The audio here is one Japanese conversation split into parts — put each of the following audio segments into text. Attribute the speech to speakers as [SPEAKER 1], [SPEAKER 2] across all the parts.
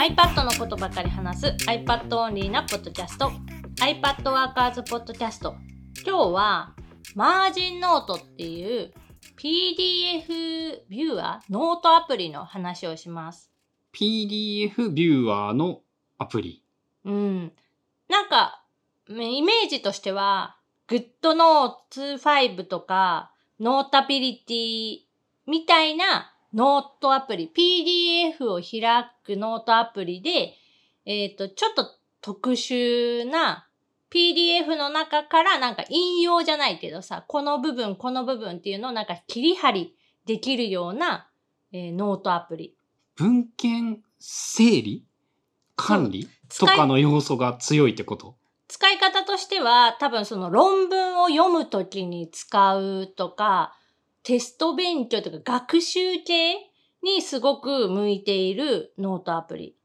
[SPEAKER 1] iPad のことばかり話す iPad オンリーなポッドキャスト iPad ワーカーズポッドキャスト今日は MarginNote っていう PDF ビューアーノートアプリの話をします。
[SPEAKER 2] PDF ビューアーのアプリ。
[SPEAKER 1] うん。なんかイメージとしては GoodNotes 5とか Notability みたいなノートアプリ、PDF を開くノートアプリで、えっ、と、ちょっと特殊な PDF の中からなんか引用じゃないけどさ、この部分、この部分っていうのをなんか切り張りできるような、えーノートアプリ。
[SPEAKER 2] 文献整理？管理？とかの要素が強いってこと？
[SPEAKER 1] 使い方としては、多分その論文を読むときに使うとか、テスト勉強とか学習系にすごく向いているノートアプリ。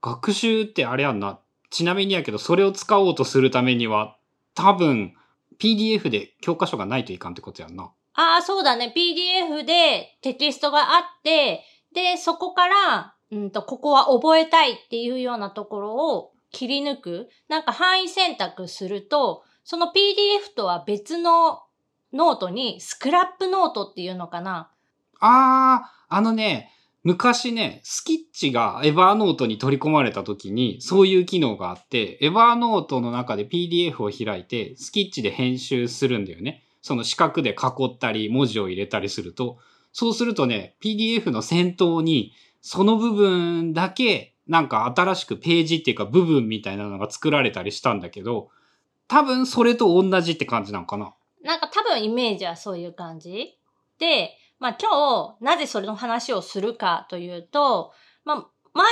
[SPEAKER 2] 学習ってあれやんな。ちなみにやけど、それを使おうとするためには、多分、PDF で教科書がないといかんってことやんな。
[SPEAKER 1] ああ、そうだね。PDF でテキストがあって、で、そこから、うんと、ここは覚えたいっていうようなところを切り抜く。なんか範囲選択すると、その PDF とは別のノートにスクラップノートっていうのかな？
[SPEAKER 2] あー、あのね、昔ね、 Skitch が Evernote に取り込まれた時に、そういう機能があって、 Evernote の中で PDF を開いて、 Skitch で編集するんだよね。その四角で囲ったり、文字を入れたりすると、そうするとね、PDF の先頭に、その部分だけ、なんか新しくページっていうか部分みたいなのが作られたりしたんだけど、多分それと同じって感じなんかな。
[SPEAKER 1] なんか多分イメージはそういう感じ。で、まあ今日なぜそれの話をするかというと、まあマー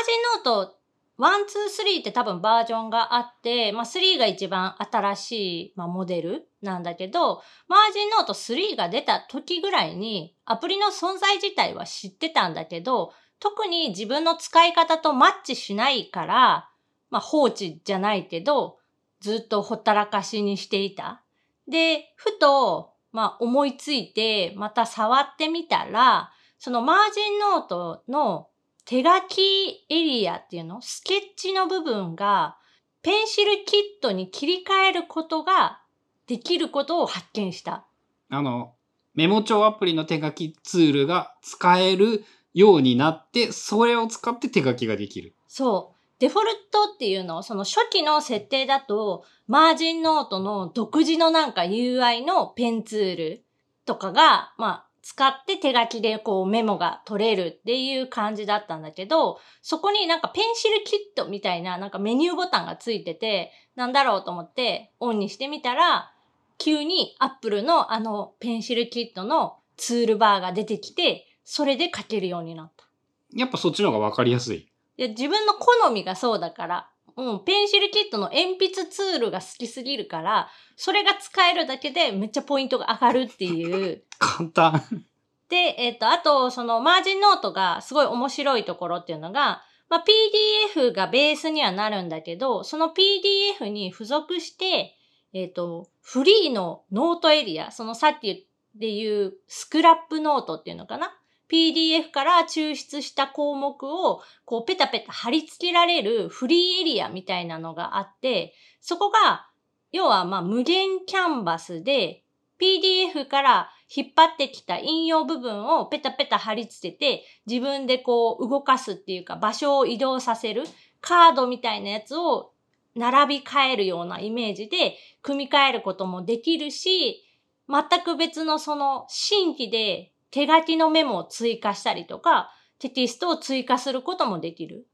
[SPEAKER 1] ジンノート1、2、3って多分バージョンがあって、まあ3が一番新しい、まあ、モデルなんだけど、マージンノート3が出た時ぐらいにアプリの存在自体は知ってたんだけど、特に自分の使い方とマッチしないから、まあ放置じゃないけど、ずっとほったらかしにしていた。で、ふと、まあ思いついて、また触ってみたら、そのマージンノートの手書きエリアっていうの、スケッチの部分が、ペンシルキットに切り替えることができることを発見した。
[SPEAKER 2] あの、メモ帳アプリの手書きツールが使えるようになって、それを使って手書きができる。
[SPEAKER 1] そう。デフォルトっていうのを、その初期の設定だと、マージンノートの独自のなんか UI のペンツールとかが、まあ、使って手書きでこうメモが取れるっていう感じだったんだけど、そこになんかペンシルキットみたいななんかメニューボタンがついてて、なんだろうと思ってオンにしてみたら、急に Apple のあのペンシルキットのツールバーが出てきて、それで書けるようになった。
[SPEAKER 2] やっぱそっちの方がわかりやすい。
[SPEAKER 1] いや、自分の好みがそうだから、うん、ペンシルキットの鉛筆ツールが好きすぎるから、それが使えるだけでめっちゃポイントが上がるっていう。
[SPEAKER 2] 簡単。
[SPEAKER 1] で、えっ、と、あと、そのマージンノートがすごい面白いところっていうのが、まあ、PDF がベースにはなるんだけど、その PDF に付属して、えっ、と、フリーのノートエリア、そのさっきで言うスクラップノートっていうのかな PDF から抽出した項目をこうペタペタ貼り付けられるフリーエリアみたいなのがあって、そこが要はまあ無限キャンバスで PDF から引っ張ってきた引用部分をペタペタ貼り付けて自分でこう動かすっていうか場所を移動させるカードみたいなやつを並び替えるようなイメージで組み替えることもできるし、全く別のその新規で手書きのメモを追加したりとか、テキストを追加することもできる。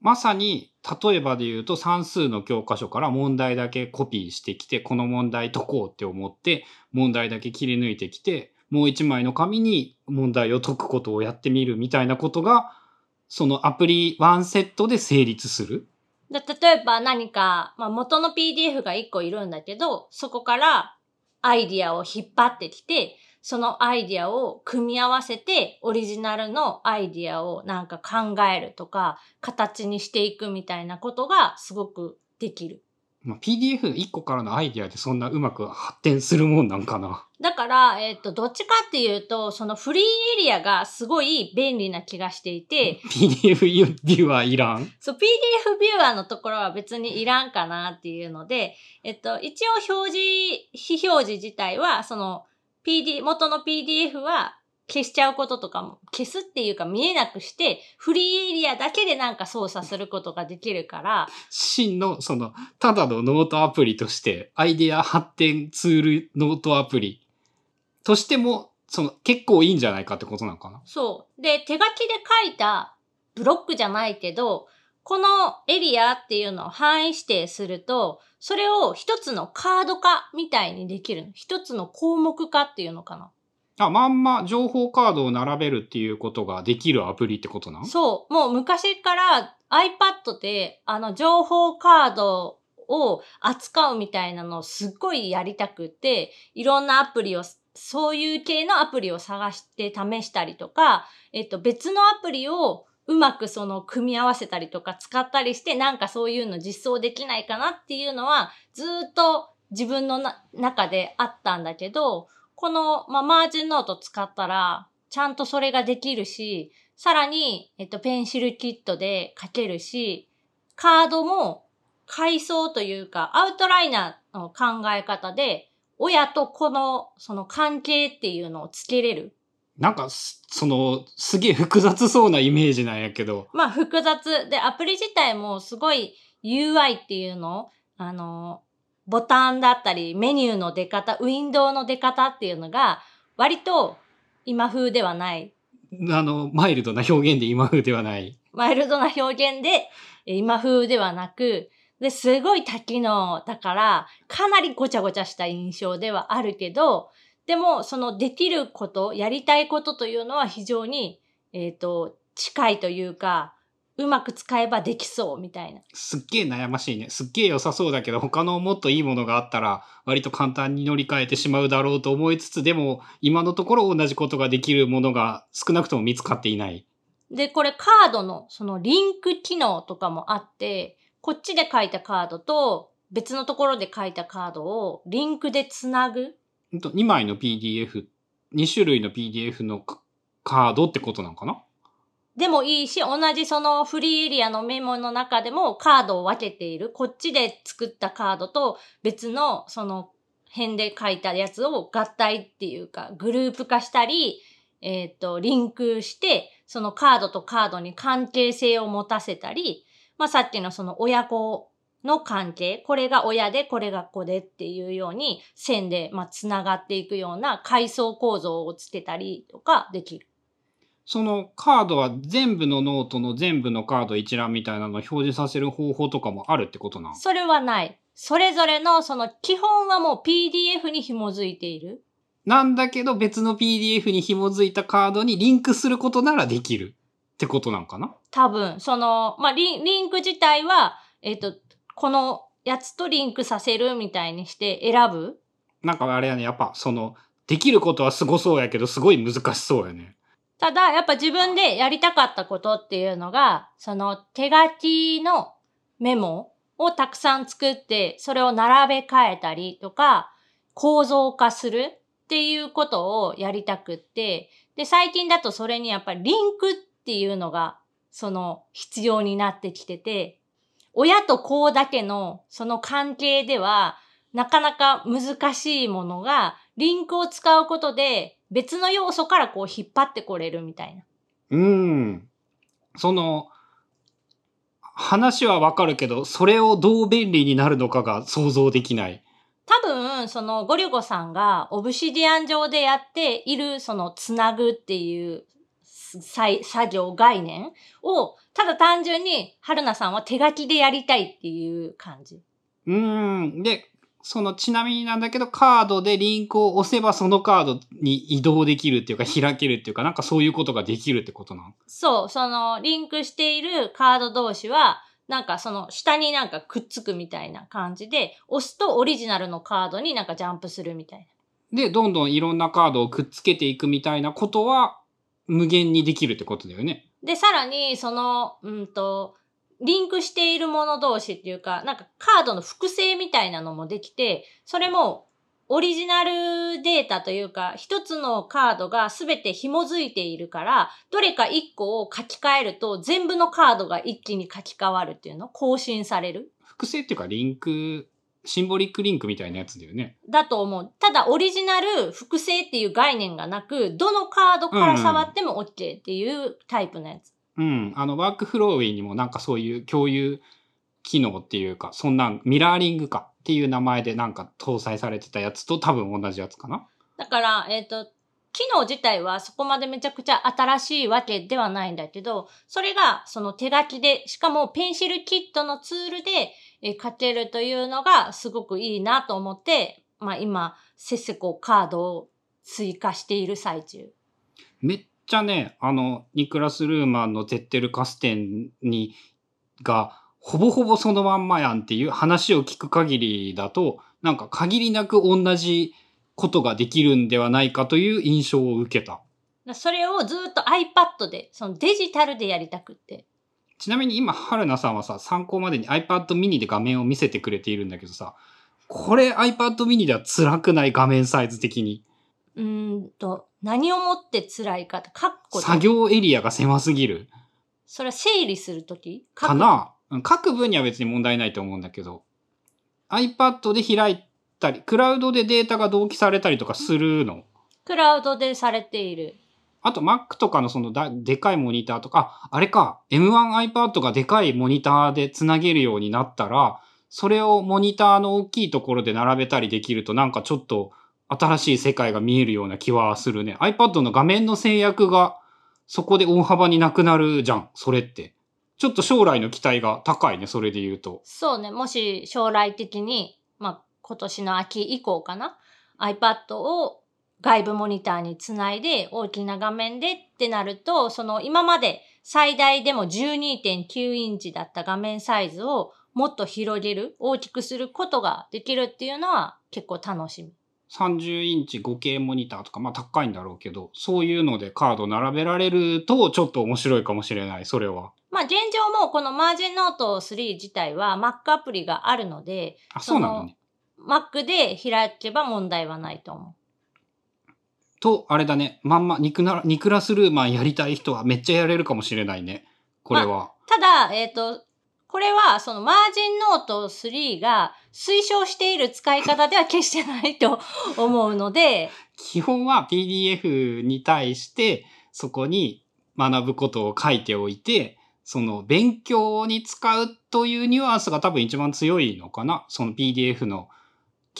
[SPEAKER 2] まさに、例えばで言うと算数の教科書から問題だけコピーしてきて、この問題解こうって思って、問題だけ切り抜いてきて、もう一枚の紙に問題を解くことをやってみるみたいなことが、そのアプリワンセットで成立する。
[SPEAKER 1] で例えば何か、まあ、元の PDF が1個いるんだけど、そこからアイディアを引っ張ってきて、そのアイディアを組み合わせて、オリジナルのアイディアをなんか考えるとか、形にしていくみたいなことがすごくできる。
[SPEAKER 2] まあ、PDF1 個からのアイディアでそんなうまく発展するもんなんかな。
[SPEAKER 1] だから、えっ、と、どっちかっていうと、そのフリーエリアがすごい便利な気がしていて、
[SPEAKER 2] PDF ビューはいらん？
[SPEAKER 1] そう、PDF ビューアーのところは別にいらんかなっていうので、えっと、一応表示、非表示自体は、その、PD、元の PDF は消しちゃうこととかも、消すっていうか見えなくして、フリーエリアだけでなんか操作することができるから、
[SPEAKER 2] 真の、その、ただのノートアプリとして、アイデア発展ツールノートアプリとしても、その、結構いいんじゃないかってことなのかな？
[SPEAKER 1] そう。で、手書きで書いたブロックじゃないけど、このエリアっていうのを範囲指定すると、それを一つのカード化みたいにできる。一つの項目化っていうのかな。
[SPEAKER 2] あ、まんま情報カードを並べるっていうことができるアプリってことなん？
[SPEAKER 1] そう。もう昔から iPad で、あの、情報カードを扱うみたいなのをすっごいやりたくて、いろんなアプリを、そういう系のアプリを探して試したりとか、えっと、別のアプリをうまくその組み合わせたりとか使ったりして、なんかそういうの実装できないかなっていうのは、ずっと自分の中であったんだけど、この、まあ、マージンノート使ったら、ちゃんとそれができるし、さらに、えっと、ペンシルキットで書けるし、カードも階層というか、アウトライナーの考え方で、親と子のその関係っていうのをつけれる。
[SPEAKER 2] なんかす、その、すげえ複雑そうなイメージなんやけど、
[SPEAKER 1] まあ複雑。で、アプリ自体もすごい UI っていうの？あの、ボタンだったり、メニューの出方、ウィンドウの出方っていうのが、割と今風ではない。
[SPEAKER 2] あの、マイルドな表現で今風ではない。
[SPEAKER 1] マイルドな表現で、え今風ではなく、で、すごい多機能だから、かなりごちゃごちゃした印象ではあるけど、でも、そのできること、やりたいことというのは非常に、えっ、と、近いというか、うまく使えばできそうみたいな。
[SPEAKER 2] すっげえ悩ましいね。すっげえ良さそうだけど、他のもっといいものがあったら、割と簡単に乗り換えてしまうだろうと思いつつ、でも、今のところ同じことができるものが少なくとも見つかっていない。
[SPEAKER 1] で、これカードのそのリンク機能とかもあって、こっちで書いたカードと別のところで書いたカードをリンクでつなぐ。
[SPEAKER 2] 2枚の PDF、2種類の PDF のカードってことなのかな？
[SPEAKER 1] でもいいし、同じそのフリーエリアのメモの中でもカードを分けている。こっちで作ったカードと別のその辺で書いたやつを合体っていうかグループ化したり、えっ、と、リンクして、そのカードとカードに関係性を持たせたり、まあさっきのその親子の関係、これが親で、これが子でっていうように線で、まあ、つながっていくような階層構造をつけたりとかできる。
[SPEAKER 2] そのカードは全部のノートの全部のカード一覧みたいなのを表示させる方法とかもあるってことなの
[SPEAKER 1] それはない。それぞれのその基本はもう PDF に紐づいている。
[SPEAKER 2] なんだけど別の PDF に紐づいたカードにリンクすることならできるってことなんかな？
[SPEAKER 1] 多分、その、まあ、リンリンク自体は、えっ、と、このやつとリンクさせるみたいにして選ぶ？
[SPEAKER 2] なんかあれやね、やっぱその、できることはすごそうやけど、すごい難しそうやね。
[SPEAKER 1] ただ、やっぱ自分でやりたかったことっていうのが、その手書きのメモをたくさん作って、それを並べ替えたりとか、構造化するっていうことをやりたくって、で、最近だとそれにやっぱりリンクっていうのが、その必要になってきてて、親と子だけのその関係では、なかなか難しいものが、リンクを使うことで別の要素からこう引っ張ってこれるみたいな。
[SPEAKER 2] うーん。その、話はわかるけど、それをどう便利になるのかが想像できない。
[SPEAKER 1] 多分、そのゴリュゴさんがオブシディアン上でやっているそのつなぐっていう作業概念を、ただ単純に春菜さんは手書きでやりたいっていう感じ。
[SPEAKER 2] うーん。で、そのちなみになんだけど、カードでリンクを押せばそのカードに移動できるっていうか開けるっていうか、なんかそういうことができるってことなの？
[SPEAKER 1] そう、そのリンクしているカード同士は、なんかその下になんかくっつくみたいな感じで、押すとオリジナルのカードになんかジャンプするみたいな。
[SPEAKER 2] で、どんどんいろんなカードをくっつけていくみたいなことは無限にできるってことだよね。
[SPEAKER 1] で、さらに、その、うんと、リンクしているもの同士っていうか、なんかカードの複製みたいなのもできて、それもオリジナルデータというか、一つのカードがすべて紐づいているから、どれか一個を書き換えると全部のカードが一気に書き換わるっていうの更新される。
[SPEAKER 2] 複製っていうかリンク、シンボリックリンクみたいなやつだよね。
[SPEAKER 1] だと思う。ただ、オリジナル複製っていう概念がなく、どのカードから触っても OK っていうタイプのやつ。
[SPEAKER 2] うん。あの、ワークフローウェイにもなんかそういう共有機能っていうか、そんなん、ミラーリングかっていう名前でなんか搭載されてたやつと多分同じやつかな。
[SPEAKER 1] だから、えっ、と、機能自体はそこまでめちゃくちゃ新しいわけではないんだけど、それがその手書きで、しかもペンシルキットのツールで、書けるというのがすごくいいなと思って、まあ今、せっせこカードを追加している最中。
[SPEAKER 2] めっちゃね、あの、ニクラス・ルーマンのゼッテル・カステンに、が、ほぼほぼそのまんまやんっていう話を聞く限りだと、なんか限りなく同じことができるんではないかという印象を受けた。
[SPEAKER 1] だそれをずっと iPad で、そのデジタルでやりたくって。
[SPEAKER 2] ちなみに今、春菜さんはさ、参考までに iPad mini で画面を見せてくれているんだけどさ、これ iPad mini では辛くない画面サイズ的に？
[SPEAKER 1] うーんと、何をもって辛いかって、カッコで
[SPEAKER 2] 作業エリアが狭すぎる。
[SPEAKER 1] それは整理するとき
[SPEAKER 2] かなうん書く分には別に問題ないと思うんだけど、iPad で開いたり、クラウドでデータが同期されたりとかするの？
[SPEAKER 1] クラウドでされている。
[SPEAKER 2] あと Mac とかのそのだでかいモニターとか、ああれか、M1iPad がでかいモニターでつなげるようになったら、それをモニターの大きいところで並べたりできるとなんかちょっと新しい世界が見えるような気はするね。iPad の画面の制約がそこで大幅になくなるじゃん、それって。ちょっと将来の期待が高いね、それで言うと。
[SPEAKER 1] そうね、もし将来的に、まあ、今年の秋以降かな、iPad を外部モニターにつないで大きな画面でってなると、その今まで最大でも12.9インチだった画面サイズをもっと広げる、大きくすることができるっていうのは結構楽しみ。
[SPEAKER 2] 30インチ 5K モニターとか、まあ高いんだろうけど、そういうのでカード並べられるとちょっと面白いかもしれない、それは。
[SPEAKER 1] まあ現状もこのマージンノート3自体は Mac アプリがあるので、
[SPEAKER 2] あ、そうなのね。
[SPEAKER 1] Mac で開けば問題はないと思う。
[SPEAKER 2] と、あれだね。まんま、ニクナニクラスルーマンやりたい人はめっちゃやれるかもしれないね。これは。
[SPEAKER 1] ただ、えっ、と、これはそのマージンノート3が推奨している使い方では決してないと思うので、
[SPEAKER 2] 基本は PDF に対して、そこに学ぶことを書いておいて、その勉強に使うというニュアンスが多分一番強いのかな。その PDF の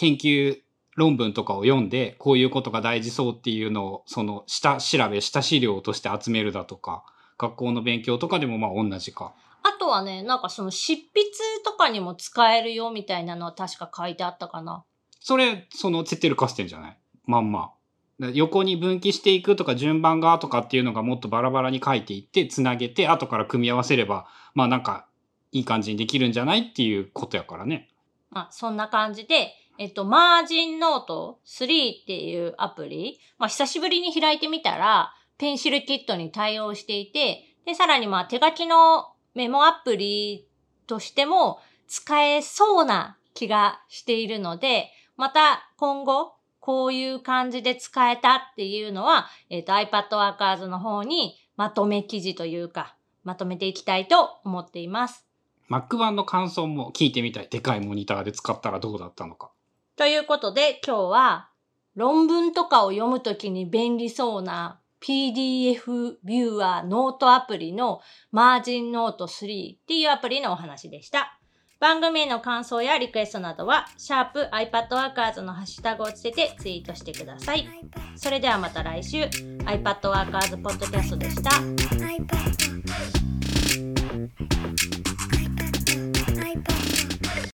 [SPEAKER 2] 研究論文とかを読んで、こういうことが大事そうっていうのを、その下調べ、下資料として集めるだとか、学校の勉強とかでもまあ同じか。
[SPEAKER 1] あとはね、なんかその執筆とかにも使えるよみたいなのは確か書いてあったかな。
[SPEAKER 2] それ、その、ツェッテルカステンじゃない？まんま。で横に分岐していくとか順番がとかっていうのがもっとバラバラに書いていって、つなげて、後から組み合わせれば、まあなんか、いい感じにできるんじゃないっていうことやからね。
[SPEAKER 1] まあそんな感じで、えっと、マージンノート3っていうアプリ、まあ久しぶりに開いてみたら、ペンシルキットに対応していて、で、さらにまあ手書きのメモアプリとしても使えそうな気がしているので、また今後、こういう感じで使えたっていうのは、えっ、と iPad Workers の方にまとめ記事というか、まとめていきたいと思っています。
[SPEAKER 2] Mac 版の感想も聞いてみたい。でかいモニターで使ったらどうだったのか。
[SPEAKER 1] ということで今日は論文とかを読むときに便利そうな PDF ビューアーノートアプリのマージンノート3っていうアプリのお話でした。番組への感想やリクエストなどは、シャープ i p a d w o r k e r s のハッシュタグをつけてツイートしてください。それではまた来週、iPadWorkers ポッドキャストでした。